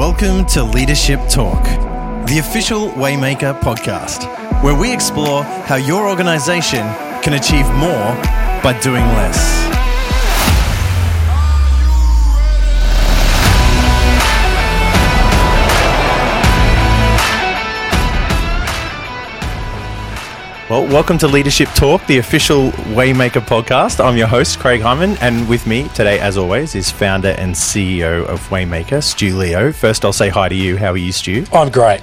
Welcome to Leadership Talk, the official Waymaker podcast, where we explore how your organization can achieve more by doing less. Well, welcome to Leadership Talk, the official Waymaker podcast. I'm your host, Craig Hyman, and with me today, as always, is founder and CEO of Waymaker, Stu Leo. First, I'll say hi to you. How are you, Stu? I'm great.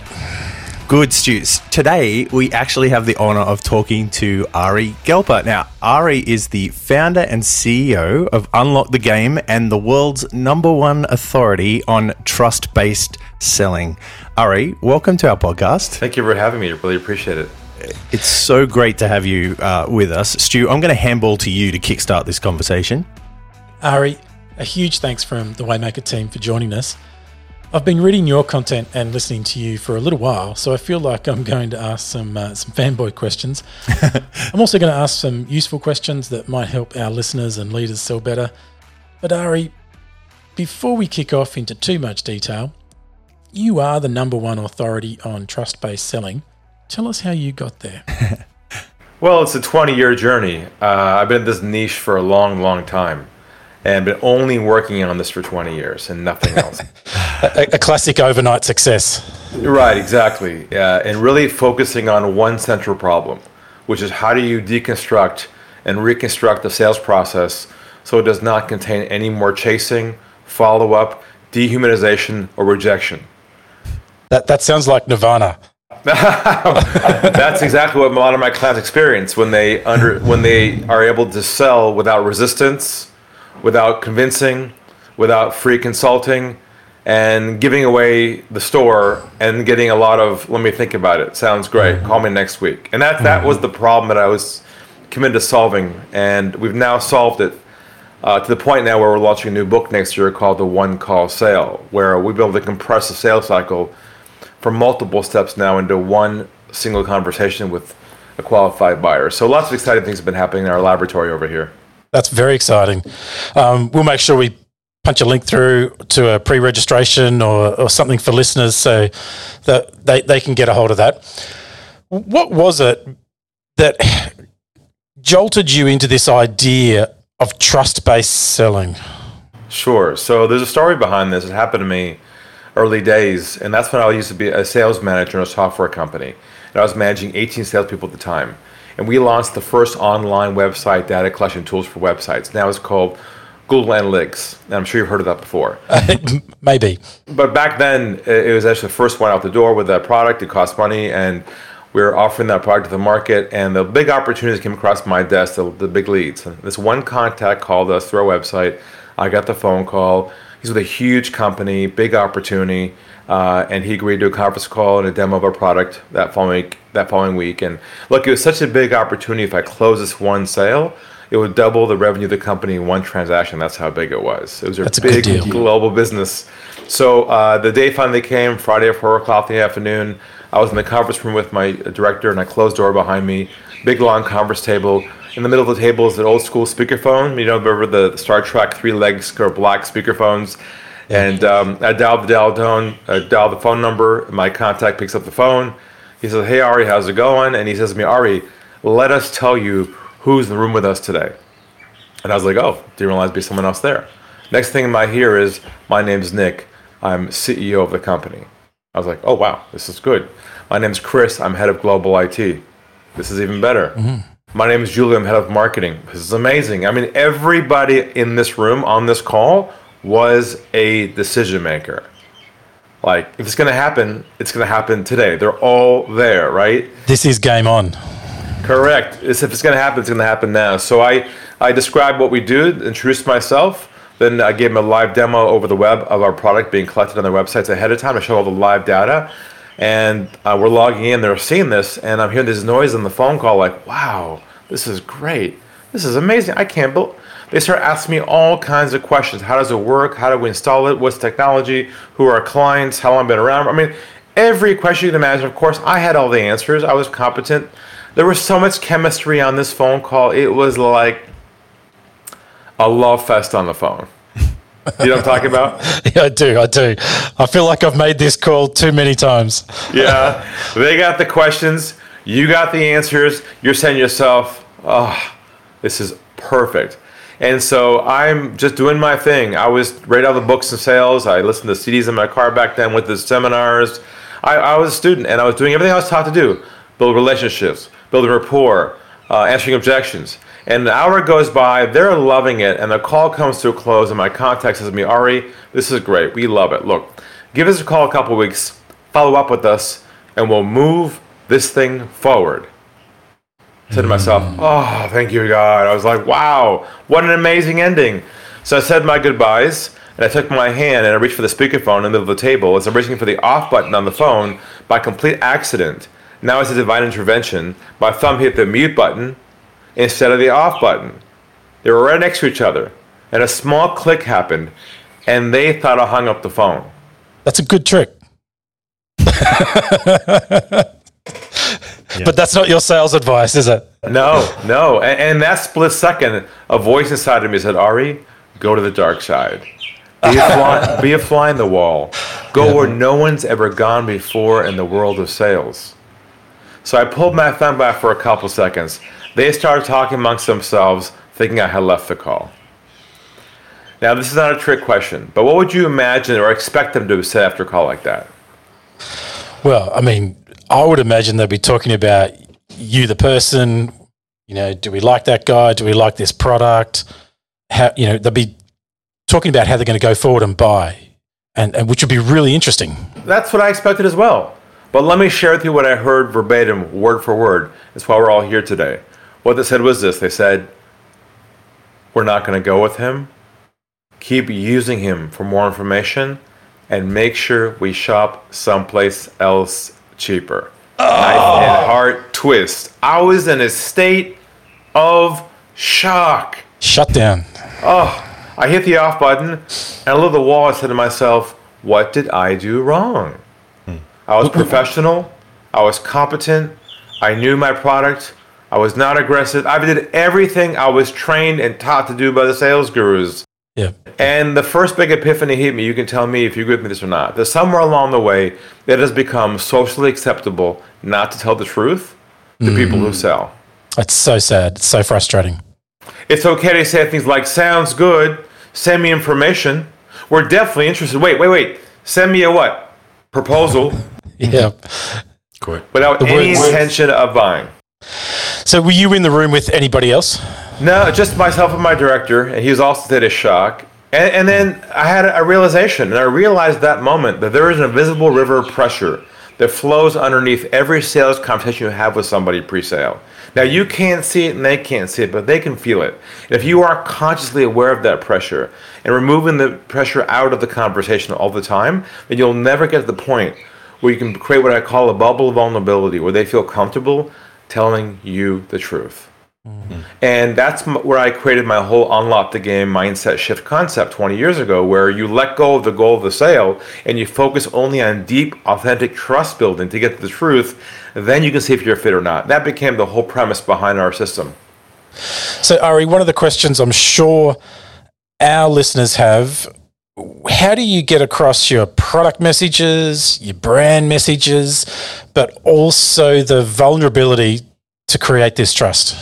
Good, Stu. Today, we actually have the honor of talking to Ari Galper. Now, Ari is the founder and CEO of Unlock the Game and the world's number one authority on trust based selling. Ari, welcome to our podcast. Thank you for having me. I really appreciate it. It's so great to have you uh, with us. Stu, I'm going to handball to you to kickstart this conversation. Ari, a huge thanks from the Waymaker team for joining us. I've been reading your content and listening to you for a little while, so I feel like I'm going to ask some uh, some fanboy questions. I'm also going to ask some useful questions that might help our listeners and leaders sell better. But Ari, before we kick off into too much detail, you are the number one authority on trust based selling. Tell us how you got there. well, it's a 20 year journey. Uh, I've been in this niche for a long, long time and been only working on this for 20 years and nothing else. a, a, classic overnight success. Right, exactly. Yeah, and really focusing on one central problem, which is how do you deconstruct and reconstruct the sales process so it does not contain any more chasing, follow up, dehumanization, or rejection. That, that sounds like Nirvana. That's exactly what a lot of my clients experience when they under when they are able to sell without resistance, without convincing, without free consulting, and giving away the store and getting a lot of let me think about it. Sounds great. Mm-hmm. Call me next week. And that that mm-hmm. was the problem that I was committed to solving, and we've now solved it. Uh, to the point now where we're launching a new book next year called the One Call Sale, where we be able to compress the sales cycle from multiple steps now into one single conversation with a qualified buyer. So lots of exciting things have been happening in our laboratory over here. That's very exciting. Um, we'll make sure we punch a link through to a pre-registration or, or something for listeners so that they, they can get a hold of that. What was it that jolted you into this idea of trust-based selling? Sure. So there's a story behind this. It happened to me early days, and that's when I used to be a sales manager in a software company. And I was managing 18 salespeople at the time. And we launched the first online website data collection tools for websites. Now it's called Google Analytics. And I'm sure you've heard of that before. Maybe. But back then, it was actually the first one out the door with that product. It cost money, and we were offering that product to the market. And the big opportunities came across my desk, the, the big leads. This one contact called us through our website. I got the phone call He's with a huge company, big opportunity, uh, and he agreed to a conference call and a demo of our product that following week, that following week. And look, it was such a big opportunity. If I close this one sale, it would double the revenue of the company in one transaction. That's how big it was. It was a That's big a global business. So uh, the day finally came, Friday at four o'clock in the afternoon. I was in the conference room with my director, and I closed door behind me. Big long conference table in the middle of the table is an old school speakerphone. You know, remember the Star Trek three legs or black speakerphones? And um, I dialed the dial tone, I dialed the phone number. My contact picks up the phone. He says, "Hey Ari, how's it going?" And he says to me, "Ari, let us tell you who's in the room with us today." And I was like, "Oh, didn't realize there'd be someone else there." Next thing I hear is, "My name's Nick. I'm CEO of the company." I was like, "Oh wow, this is good." My name's Chris. I'm head of global IT. This is even better. Mm-hmm. My name is Julie. I'm head of marketing. This is amazing. I mean, everybody in this room on this call was a decision maker. Like, if it's going to happen, it's going to happen today. They're all there, right? This is game on. Correct. It's, if it's going to happen, it's going to happen now. So I, I described what we do, introduced myself. Then I gave them a live demo over the web of our product being collected on their websites ahead of time. I showed all the live data and uh, we're logging in. They're seeing this, and I'm hearing this noise on the phone call. Like, wow, this is great. This is amazing. I can't believe. They start asking me all kinds of questions. How does it work? How do we install it? What's technology? Who are our clients? How long I've been around? I mean, every question you can imagine. Of course, I had all the answers. I was competent. There was so much chemistry on this phone call. It was like a love fest on the phone. You know what I'm talking about? Yeah, I do. I do. I feel like I've made this call too many times. Yeah. they got the questions. You got the answers. You're saying to yourself, oh, this is perfect. And so I'm just doing my thing. I was right out of the books and sales. I listened to CDs in my car back then with the seminars. I, I was a student and I was doing everything I was taught to do build relationships, build a rapport, uh, answering objections. And the hour goes by, they're loving it, and the call comes to a close, and my contact says to me, Ari, this is great. We love it. Look, give us a call a couple weeks, follow up with us, and we'll move this thing forward. I said to myself, hmm. Oh, thank you, God. I was like, Wow, what an amazing ending. So I said my goodbyes, and I took my hand and I reached for the speakerphone in the middle of the table. As I'm reaching for the off button on the phone, by complete accident, now it's a divine intervention, my thumb hit the mute button instead of the off button. They were right next to each other, and a small click happened, and they thought I hung up the phone. That's a good trick. But that's not your sales advice, is it? No, no. And, and that split second, a voice inside of me said, Ari, go to the dark side. Be a fly, be a fly in the wall. Go where no one's ever gone before in the world of sales. So I pulled my thumb back for a couple seconds. They started talking amongst themselves, thinking I had left the call. Now, this is not a trick question, but what would you imagine or expect them to say after a call like that? Well, I mean, I would imagine they'd be talking about you, the person. You know, do we like that guy? Do we like this product? How you know they'd be talking about how they're going to go forward and buy, and, and which would be really interesting. That's what I expected as well. But let me share with you what I heard verbatim, word for word. That's why we're all here today. What they said was this they said, We're not going to go with him. Keep using him for more information and make sure we shop someplace else cheaper. Knife oh. and heart twist. I was in a state of shock. Shut down. Oh, I hit the off button and I looked at the wall. I said to myself, What did I do wrong? Hmm. I was professional. I was competent. I knew my product. I was not aggressive. I did everything I was trained and taught to do by the sales gurus. Yeah. And the first big epiphany hit me. You can tell me if you agree with me this or not. That somewhere along the way, it has become socially acceptable not to tell the truth to people who mm. sell. It's so sad. It's so frustrating. It's okay to say things like, sounds good, send me information. We're definitely interested. Wait, wait, wait. Send me a what? Proposal Yeah. without The any words- intention of buying. So were you in the room with anybody else? No, just myself and my director, and he was also state of shock. And, and then I had a realization, and I realized that moment that there is an invisible river of pressure that flows underneath every sales conversation you have with somebody pre-sale. Now you can't see it and they can't see it, but they can feel it. And if you are consciously aware of that pressure and removing the pressure out of the conversation all the time, then you'll never get to the point where you can create what I call a bubble of vulnerability, where they feel comfortable telling you the truth. Mm-hmm. And that's where I created my whole unlock the game mindset shift concept 20 years ago, where you let go of the goal of the sale and you focus only on deep, authentic trust building to get to the truth. Then you can see if you're fit or not. That became the whole premise behind our system. So Ari, one of the questions I'm sure our listeners have how do you get across your product messages, your brand messages, but also the vulnerability to create this trust?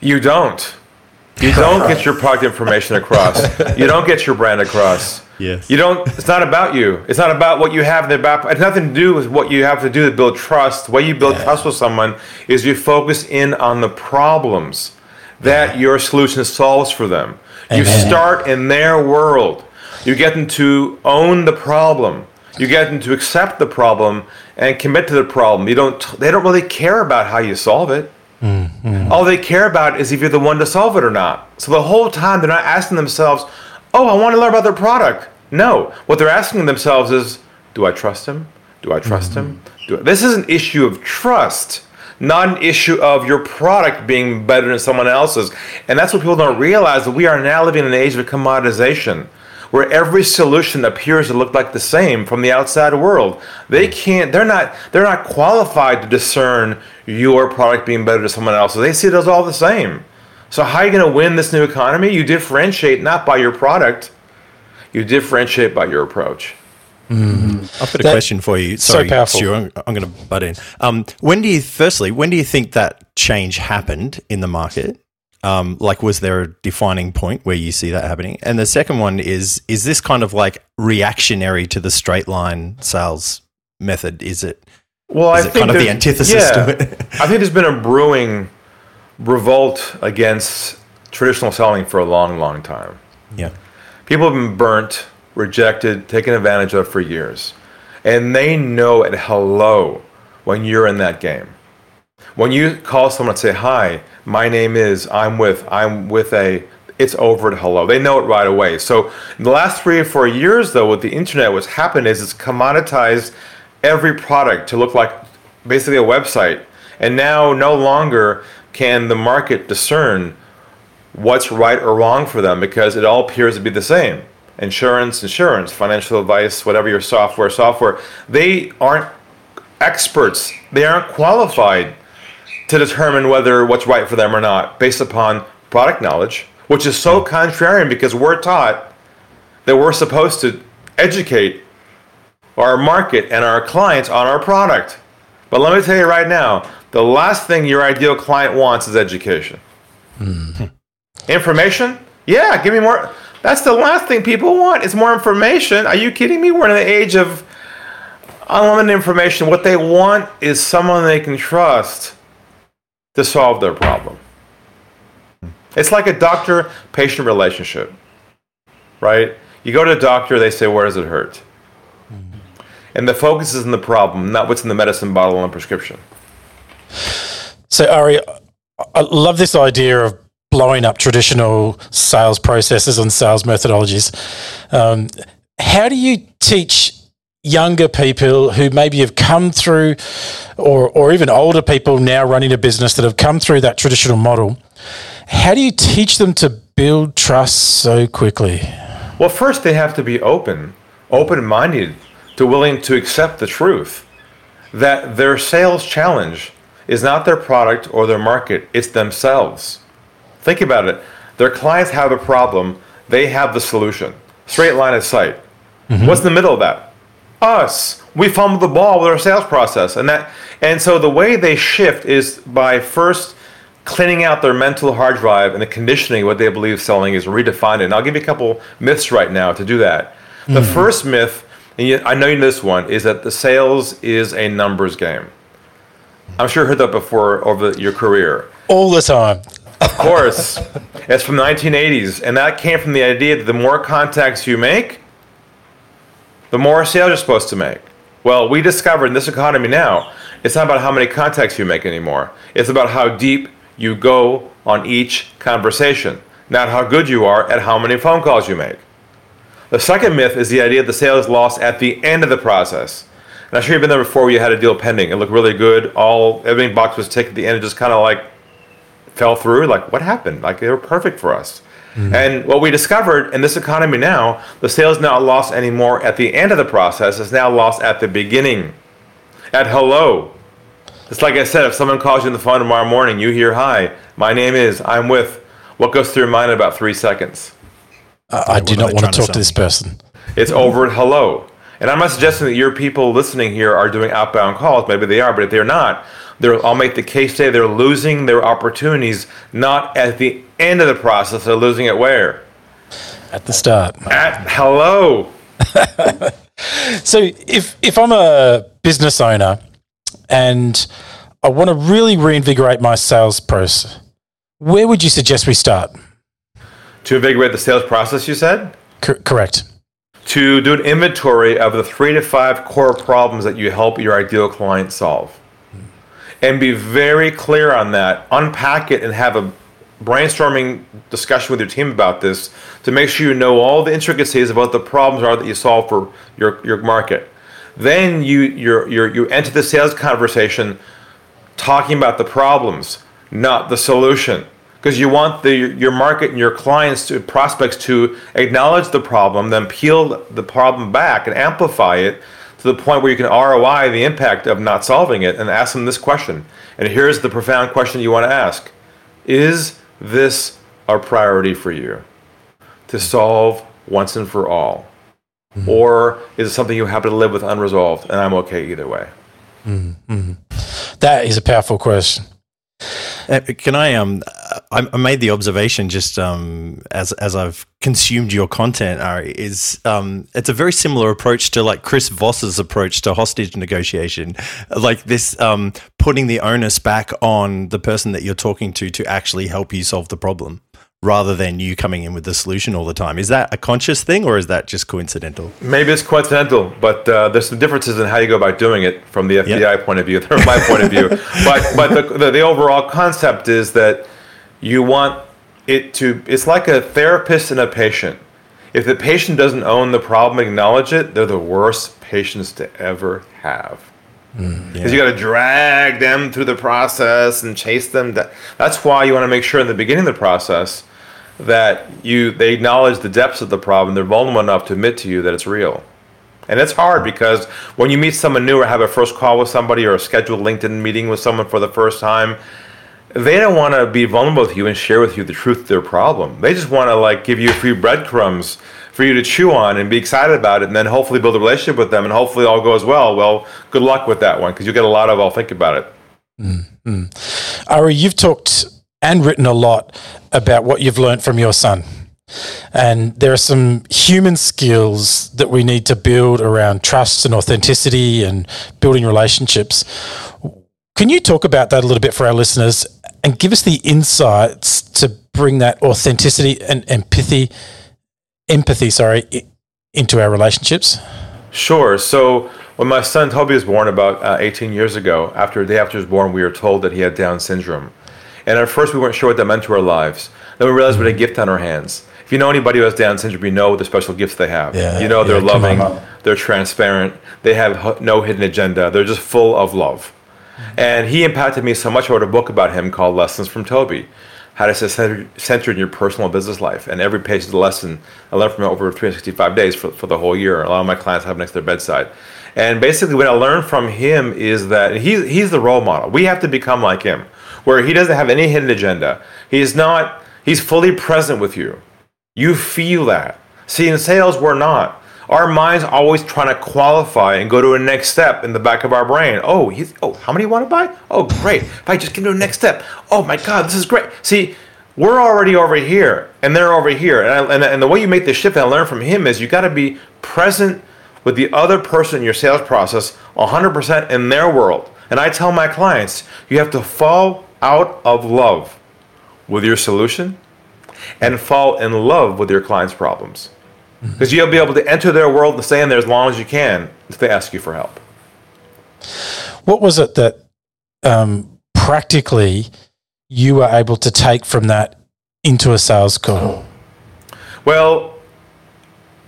You don't. You don't get your product information across. You don't get your brand across. Yes. You don't. It's not about you. It's not about what you have. in the back. It's nothing to do with what you have to do to build trust. The way you build trust with someone is you focus in on the problems that your solution solves for them. You Amen. start in their world. You get them to own the problem. You get them to accept the problem and commit to the problem. You don't. They don't really care about how you solve it. Mm-hmm. All they care about is if you're the one to solve it or not. So the whole time they're not asking themselves, "Oh, I want to learn about their product." No, what they're asking themselves is, "Do I trust him? Do I trust mm-hmm. him?" Do I? This is an issue of trust, not an issue of your product being better than someone else's. And that's what people don't realize that we are now living in an age of commoditization where every solution appears to look like the same from the outside world. They can't they're not they're not qualified to discern your product being better than someone else's. They see it as all the same. So how are you going to win this new economy? You differentiate not by your product, you differentiate by your approach. Mm-hmm. I've got a that, question for you. Sorry, so Stu, I'm, I'm, going to butt in. Um, when do you, firstly, when do you think that change happened in the market? Um, like, was there a defining point where you see that happening? And the second one is, is this kind of like reactionary to the straight line sales method? Is it? Well, is I it think kind of the antithesis yeah, to it. I think there's been a brewing revolt against traditional selling for a long, long time. Yeah, people have been burnt, rejected, taken advantage of for years, and they know at hello when you're in that game. When you call someone and say, "Hi, my name is," I'm with, I'm with a it's over at hello. They know it right away. So in the last three or four years, though, with the internet, what's happened is it's commoditized every product to look like basically a website. And now no longer can the market discern what's right or wrong for them because it all appears to be the same. Insurance, insurance, financial advice, whatever your software, software. They aren't experts. They aren't qualified to determine whether what's right for them or not based upon product knowledge which is so contrarian because we're taught that we're supposed to educate our market and our clients on our product. But let me tell you right now, the last thing your ideal client wants is education. Mm. Information? Yeah, give me more. That's the last thing people want is more information. Are you kidding me? We're in the age of unlimited information. What they want is someone they can trust to solve their problem. It's like a doctor patient relationship, right? You go to a doctor, they say, Where does it hurt? And the focus is on the problem, not what's in the medicine bottle and prescription. So, Ari, I love this idea of blowing up traditional sales processes and sales methodologies. Um, how do you teach younger people who maybe have come through, or, or even older people now running a business that have come through that traditional model? How do you teach them to build trust so quickly? Well, first they have to be open, open minded, to willing to accept the truth that their sales challenge is not their product or their market, it's themselves. Think about it. Their clients have a problem, they have the solution. Straight line of sight. Mm-hmm. What's in the middle of that? Us. We fumble the ball with our sales process. And that and so the way they shift is by first cleaning out their mental hard drive and the conditioning what they believe selling is redefined. And I'll give you a couple myths right now to do that. The mm-hmm. first myth, and you, I know you know this one, is that the sales is a numbers game. I'm sure you heard that before over your career. All the time. Of course. it's from the 1980s. And that came from the idea that the more contacts you make, the more sales you're supposed to make. Well, we discovered in this economy now, it's not about how many contacts you make anymore. It's about how deep you go on each conversation, not how good you are at how many phone calls you make. The second myth is the idea that the sale is lost at the end of the process. And I'm sure you've been there before where you had a deal pending. It looked really good. All everything box was ticked at the end. It just kind of like fell through. Like, what happened? Like, they were perfect for us. Mm-hmm. And what we discovered in this economy now, the sale is not lost anymore at the end of the process. It's now lost at the beginning. At hello, it's like I said, if someone calls you on the phone tomorrow morning, you hear, Hi, my name is, I'm with, what goes through your mind in about three seconds? Uh, I do not want to talk to, to this person. It's over at hello. And I'm not suggesting that your people listening here are doing outbound calls. Maybe they are, but if they're not, they're, I'll make the case say they're losing their opportunities not at the end of the process. They're losing it where? At the start. At hello. so if if I'm a business owner and I want to really reinvigorate my sales process. Where would you suggest we start? To invigorate the sales process, you said? Correct. To do an inventory of the three to five core problems that you help your ideal client solve. And be very clear on that. Unpack it and have a brainstorming discussion with your team about this to make sure you know all the intricacies about the problems are that you solve for your, your market. Then you you you enter the sales conversation talking about the problems, not the solution. Because you want the your market and your clients to prospects to acknowledge the problem, then peel the problem back and amplify it to the point where you can ROI the impact of not solving it and ask them this question. And here's the profound question you want to ask. Is this a priority for you to solve once and for all? Mm-hmm. Or is it something you happen to live with unresolved? And I'm okay either way. Mm-hmm. That is a powerful question. Uh, can I um I made the observation just um as as I've consumed your content Ari is um it's a very similar approach to like Chris Voss's approach to hostage negotiation. Like this um putting the onus back on the person that you're talking to to actually help you solve the problem rather than you coming in with the solution all the time. Is that a conscious thing or is that just coincidental? Maybe it's coincidental, but uh, there's some differences in how you go about doing it from the FBI yep. point of view, from my point of view. But but the, the, the overall concept is that you want it to. It's like a therapist and a patient. If the patient doesn't own the problem, acknowledge it, they're the worst patients to ever have. Because mm, yeah. you got to drag them through the process and chase them. That's why you want to make sure in the beginning of the process that you they acknowledge the depths of the problem. They're vulnerable enough to admit to you that it's real. And it's hard because when you meet someone new or have a first call with somebody or a scheduled LinkedIn meeting with someone for the first time, they don't want to be vulnerable with you and share with you the truth of their problem. They just want to like give you a few breadcrumbs for you to chew on and be excited about it and then hopefully build a relationship with them and hopefully all goes well. Well, good luck with that one because you get a lot of I'll think about it. Mm-hmm. Ari, you've talked and written a lot about what you've learned from your son. And there are some human skills that we need to build around trust and authenticity and building relationships. Can you talk about that a little bit for our listeners and give us the insights to bring that authenticity and empathy, empathy, sorry, into our relationships? Sure. So when my son Toby was born about uh, 18 years ago, after the day after he was born, we were told that he had Down syndrome. And at first, we weren't sure what that meant to our lives. Then we realized we had a gift on our hands. If you know anybody who has Down syndrome, you know the special gifts they have. Yeah, you know they're yeah, loving, they're transparent, they have no hidden agenda, they're just full of love. And he impacted me so much. I wrote a book about him called Lessons from Toby how to stay centered, in your personal business life. And every page is a lesson. I learned from it over 365 days for, for the whole year. A lot of my clients have next to their bedside. And basically, what I learned from him is that he, he's the role model. We have to become like him where he doesn't have any hidden agenda. He's not, he's fully present with you. You feel that. See, in sales, we're not. Our mind's always trying to qualify and go to a next step in the back of our brain. Oh, he's, oh, how many you want to buy? Oh, great. If I just get to the next step. Oh my God, this is great. See, we're already over here and they're over here. And, I, and, and the way you make the shift and I learn from him is you got to be present with the other person in your sales process 100% in their world. And I tell my clients, you have to fall out of love with your solution and fall in love with your client's problems. Because mm-hmm. you'll be able to enter their world and stay in there as long as you can if they ask you for help. What was it that um, practically you were able to take from that into a sales call? Well,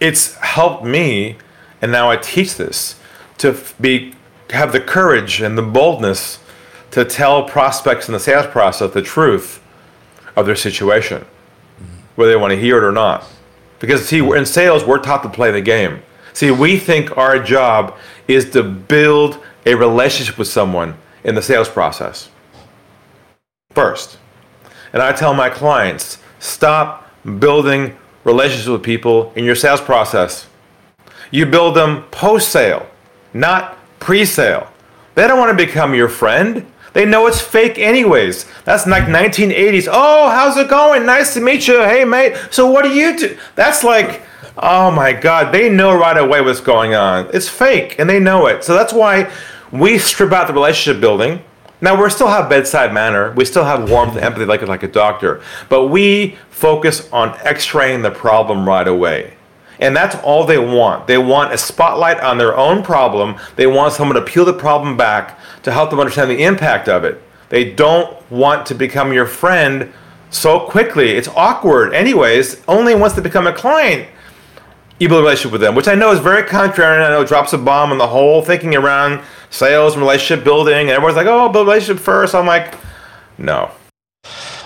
it's helped me, and now I teach this to be have the courage and the boldness to tell prospects in the sales process the truth of their situation, whether they want to hear it or not. Because, see, in sales, we're taught to play the game. See, we think our job is to build a relationship with someone in the sales process first. And I tell my clients stop building relationships with people in your sales process. You build them post sale, not pre sale. They don't want to become your friend. They know it's fake anyways. That's like 1980s. Oh, how's it going? Nice to meet you. Hey, mate. So what do you do? That's like, oh my God. They know right away what's going on. It's fake, and they know it. So that's why we strip out the relationship building. Now we still have bedside manner. We still have warmth and empathy like like a doctor, but we focus on X-raying the problem right away. And that's all they want. They want a spotlight on their own problem. They want someone to peel the problem back to help them understand the impact of it. They don't want to become your friend so quickly. It's awkward, anyways. Only once they become a client, you build a relationship with them, which I know is very contrary. And I know it drops a bomb on the whole thinking around sales and relationship building. And everyone's like, oh, build a relationship first. I'm like, no.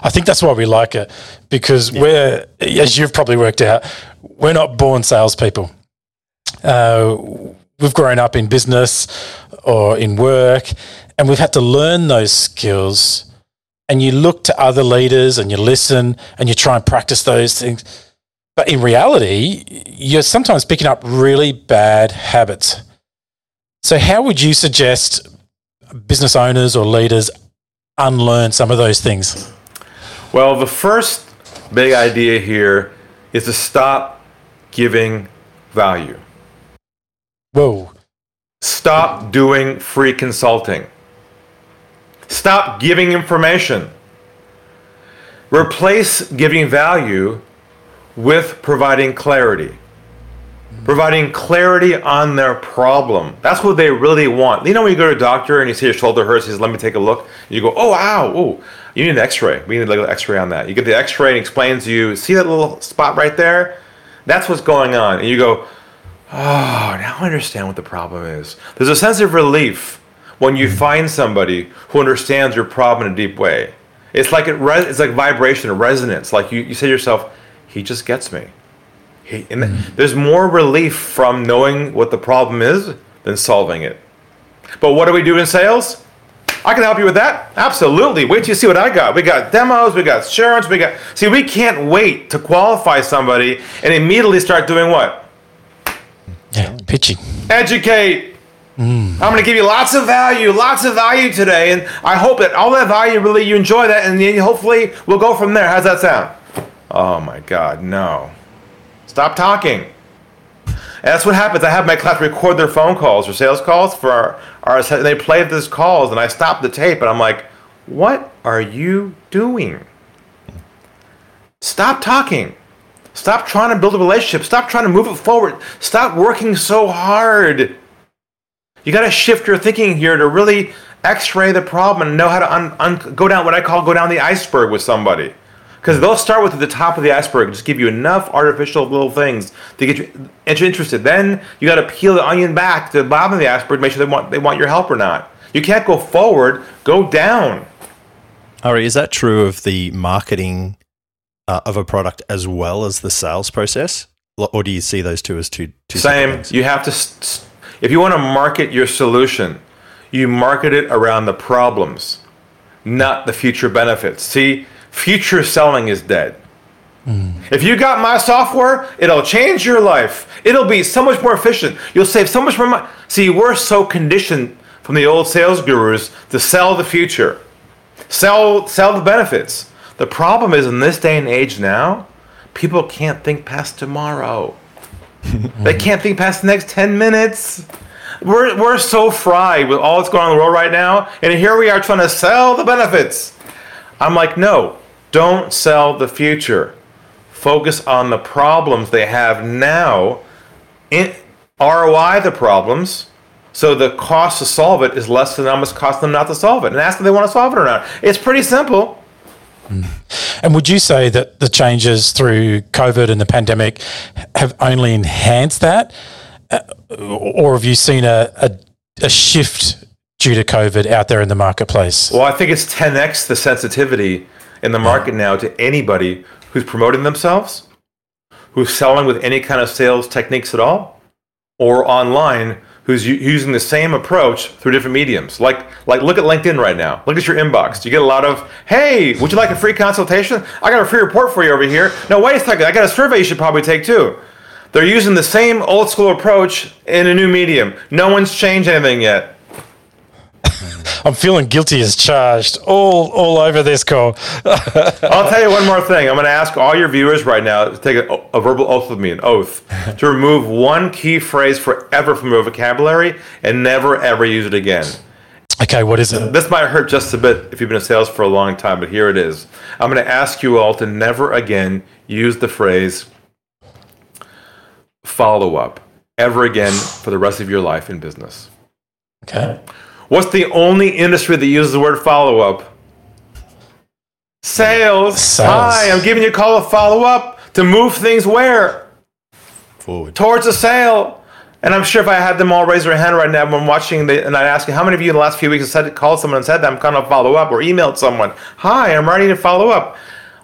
I think that's why we like it because yeah. we're, as you've probably worked out, we're not born salespeople. Uh, we've grown up in business or in work, and we've had to learn those skills and you look to other leaders and you listen and you try and practice those things. But in reality, you're sometimes picking up really bad habits. So, how would you suggest business owners or leaders unlearn some of those things? Well, the first big idea here is to stop giving value. Whoa. Stop doing free consulting. Stop giving information. Replace giving value with providing clarity. Providing clarity on their problem. That's what they really want. You know, when you go to a doctor and you see your shoulder hurts, he says, Let me take a look. You go, Oh, ow, oh, you need an x ray. We need a little x ray on that. You get the x ray and explains to you, See that little spot right there? That's what's going on. And you go, Oh, now I understand what the problem is. There's a sense of relief when you find somebody who understands your problem in a deep way. It's like it res- it's like vibration or resonance. Like you, you say to yourself, he just gets me. He, and mm-hmm. There's more relief from knowing what the problem is than solving it. But what do we do in sales? I can help you with that. Absolutely. Wait till you see what I got. We got demos, we got insurance, we got. See, we can't wait to qualify somebody and immediately start doing what? Yeah, pitching. Educate. Mm. I'm going to give you lots of value, lots of value today, and I hope that all that value really you enjoy that, and then hopefully we'll go from there. How's that sound? Oh my God, no! Stop talking. And that's what happens. I have my class record their phone calls or sales calls for our, our and they play these calls, and I stop the tape, and I'm like, "What are you doing? Stop talking." Stop trying to build a relationship. Stop trying to move it forward. Stop working so hard. You got to shift your thinking here to really x-ray the problem and know how to un- un- go down what I call go down the iceberg with somebody. Because they'll start with the top of the iceberg, just give you enough artificial little things to get you interested. Then you got to peel the onion back to the bottom of the iceberg, make sure they want they want your help or not. You can't go forward, go down. Ari, is that true of the marketing uh, of a product as well as the sales process, or do you see those two as two two same? You have to st- if you want to market your solution, you market it around the problems, not the future benefits. See, future selling is dead. Mm. If you got my software, it'll change your life. It'll be so much more efficient. You'll save so much more money. See, we're so conditioned from the old sales gurus to sell the future, sell sell the benefits. The problem is in this day and age now, people can't think past tomorrow they can't think past the next 10 minutes. We're, we're so fried with all that's going on in the world right now, and here we are trying to sell the benefits. I'm like, no, don't sell the future. Focus on the problems they have now. In, ROI the problems, so the cost to solve it is less than how much cost them not to solve it, and ask if they want to solve it or not. It's pretty simple. And would you say that the changes through COVID and the pandemic have only enhanced that? Uh, or have you seen a, a, a shift due to COVID out there in the marketplace? Well, I think it's 10x the sensitivity in the market now to anybody who's promoting themselves, who's selling with any kind of sales techniques at all, or online who's using the same approach through different mediums. Like, like look at LinkedIn right now. Look at your inbox. You get a lot of, hey, would you like a free consultation? I got a free report for you over here. No, wait a second. I got a survey you should probably take too. They're using the same old school approach in a new medium. No one's changed anything yet. I'm feeling guilty as charged all all over this call. I'll tell you one more thing. I'm going to ask all your viewers right now to take a, a verbal oath with me, an oath, to remove one key phrase forever from your vocabulary and never ever use it again. Okay, what is it? This might hurt just a bit if you've been in sales for a long time, but here it is. I'm going to ask you all to never again use the phrase follow up ever again for the rest of your life in business. Okay. What's the only industry that uses the word follow up? Sales. Sales. Hi, I'm giving you a call to follow up to move things where? Forward. Towards a sale. And I'm sure if I had them all raise their hand right now when I'm watching the, and I'd ask you, how many of you in the last few weeks have said, called someone and said that I'm going to follow up or emailed someone, hi, I'm ready to follow up.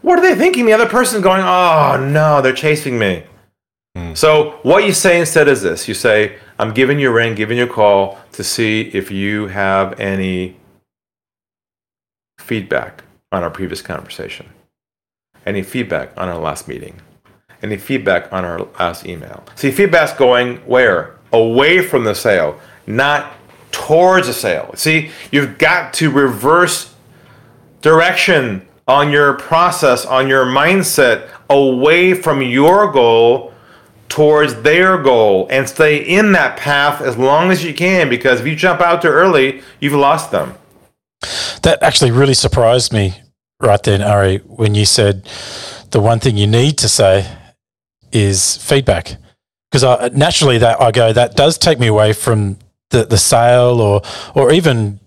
What are they thinking? The other person's going, oh no, they're chasing me. Mm. So what you say instead is this: you say, "I'm giving you a ring, giving you a call to see if you have any feedback on our previous conversation? Any feedback on our last meeting? Any feedback on our last email? See, feedback's going where? Away from the sale, not towards a sale. See, you've got to reverse direction on your process, on your mindset, away from your goal towards their goal and stay in that path as long as you can because if you jump out too early, you've lost them. That actually really surprised me right then, Ari, when you said the one thing you need to say is feedback. Because naturally, that I go that does take me away from the, the sale or or even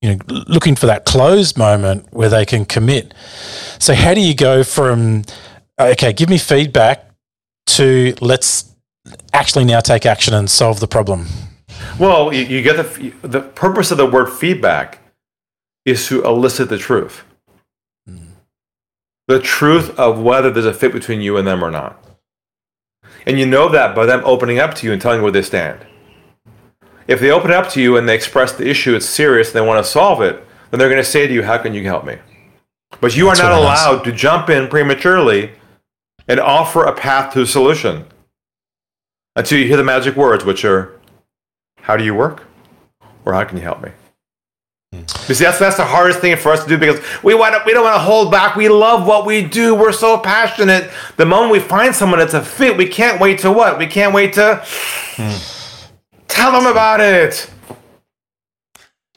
you know looking for that close moment where they can commit. So how do you go from okay, give me feedback to let's actually now take action and solve the problem? Well, you, you get the the purpose of the word feedback is to elicit the truth. Mm. The truth of whether there's a fit between you and them or not. And you know that by them opening up to you and telling you where they stand. If they open up to you and they express the issue, it's serious, and they want to solve it, then they're going to say to you, How can you help me? But you That's are not allowed to jump in prematurely and offer a path to a solution until you hear the magic words, which are, How do you work? Or how can you help me? Because that's that's the hardest thing for us to do because we want to, we don't want to hold back. We love what we do. We're so passionate. The moment we find someone that's a fit, we can't wait to what? We can't wait to hmm. tell them about it.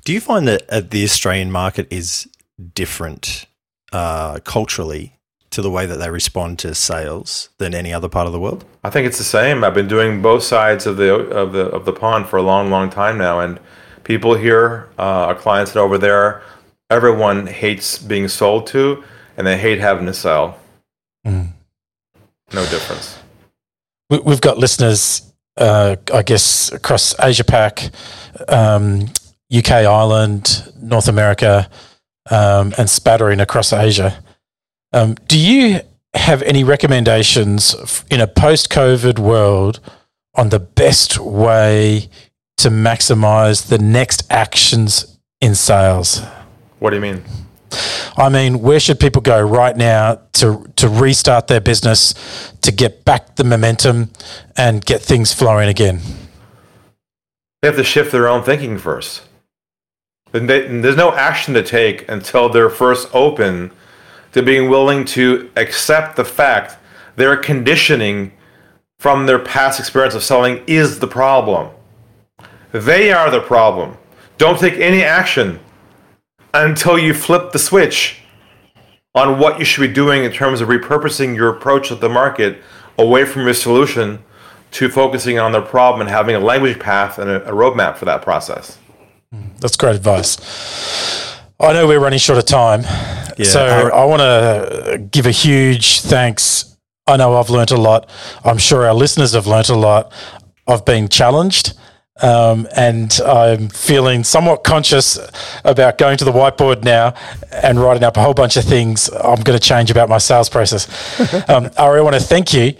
Do you find that uh, the Australian market is different uh, culturally to the way that they respond to sales than any other part of the world? I think it's the same. I've been doing both sides of the of the of the pond for a long, long time now, and people here, uh, our clients over there, everyone hates being sold to, and they hate having to sell. Mm. No difference. We've got listeners, uh, I guess, across Asia Pac, um, UK, Ireland, North America, um, and spattering across Asia. Um, do you have any recommendations in a post-COVID world on the best way to maximize the next actions in sales. What do you mean? I mean, where should people go right now to to restart their business, to get back the momentum and get things flowing again? They have to shift their own thinking first. And they, and there's no action to take until they're first open to being willing to accept the fact their conditioning from their past experience of selling is the problem. They are the problem. Don't take any action until you flip the switch on what you should be doing in terms of repurposing your approach of the market away from your solution to focusing on the problem and having a language path and a roadmap for that process. That's great advice. I know we're running short of time. Yeah. So I want to give a huge thanks. I know I've learnt a lot. I'm sure our listeners have learnt a lot. I've been challenged. Um, and I'm feeling somewhat conscious about going to the whiteboard now and writing up a whole bunch of things I'm going to change about my sales process. um, Ari, I want to thank you.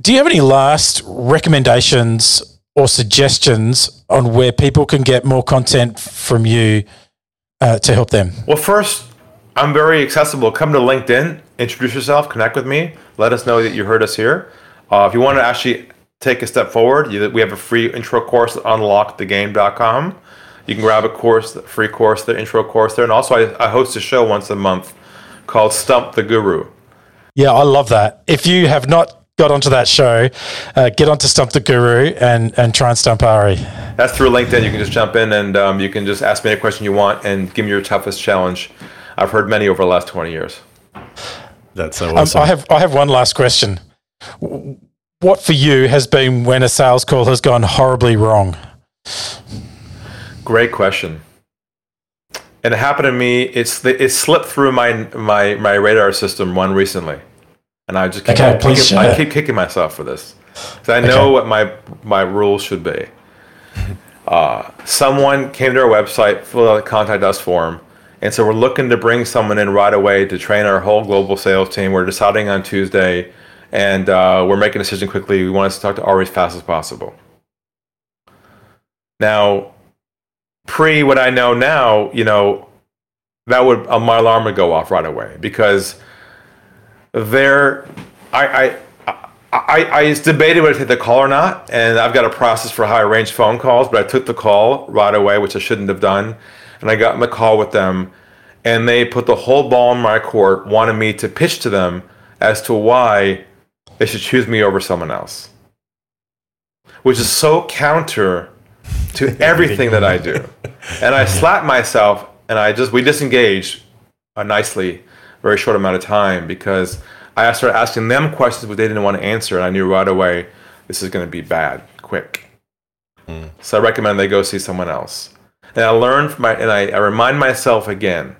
Do you have any last recommendations or suggestions on where people can get more content from you uh, to help them? Well, first, I'm very accessible. Come to LinkedIn, introduce yourself, connect with me, let us know that you heard us here. Uh, if you want to actually take a step forward, you, we have a free intro course at unlockthegame.com. You can grab a course, free course, the intro course there. And also, I, I host a show once a month called Stump the Guru. Yeah, I love that. If you have not got onto that show, uh, get onto Stump the Guru and, and try and stump Ari. That's through LinkedIn. You can just jump in and um, you can just ask me any question you want and give me your toughest challenge. I've heard many over the last 20 years. That's so awesome. Um, I, have, I have one last question what for you has been when a sales call has gone horribly wrong? Great question. And it happened to me. It's it slipped through my my my radar system one recently, and I just keep, okay, kicking, I keep kicking myself for this. because I know okay. what my my rules should be. Uh, someone came to our website, filled out a contact us form, and so we're looking to bring someone in right away to train our whole global sales team. We're deciding on Tuesday and uh, we're making a decision quickly. We want to talk to Ari as fast as possible. Now, pre what I know now, you know, that would uh, my alarm would go off right away because there, I, I I, I debated whether to take the call or not, and I've got a process for how I arrange phone calls, but I took the call right away, which I shouldn't have done. And I got in the call with them, and they put the whole ball in my court, wanted me to pitch to them as to why they should choose me over someone else, which is so counter to everything that I do. And I slapped myself, and I just we disengaged uh, nicely, very short amount of time because I started asking them questions but they didn't want to answer, and I knew right away this is going to be bad, quick. Mm. So I recommend they go see someone else. And I learned from my, and I, I remind myself again,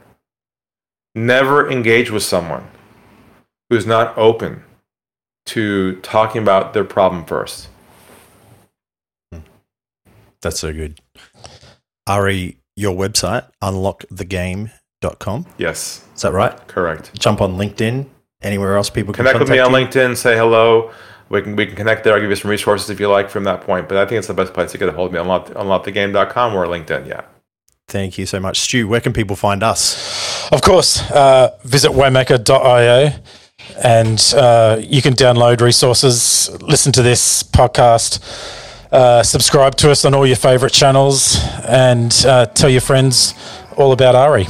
never engage with someone who's not open to talking about their problem first. Hmm. That's so good. Ari, your website, unlockthegame.com. Yes. Is that right? Correct. Jump on LinkedIn, anywhere else people can connect with me on you? LinkedIn. Say hello. We can we can connect there. I'll give you some resources if you like from that point. But I think it's the best place to get a hold of me. Unlock, unlockthegame.com or LinkedIn. Yeah. Thank you so much, Stu. Where can people find us? Of course, uh, visit waymaker.io and uh, you can download resources, listen to this podcast, uh, subscribe to us on all your favorite channels, and uh, tell your friends all about Ari.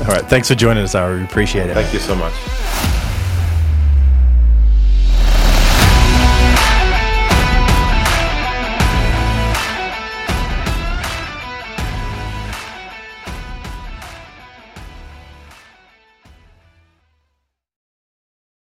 All right. Thanks for joining us, Ari. We appreciate it. Thank you so much.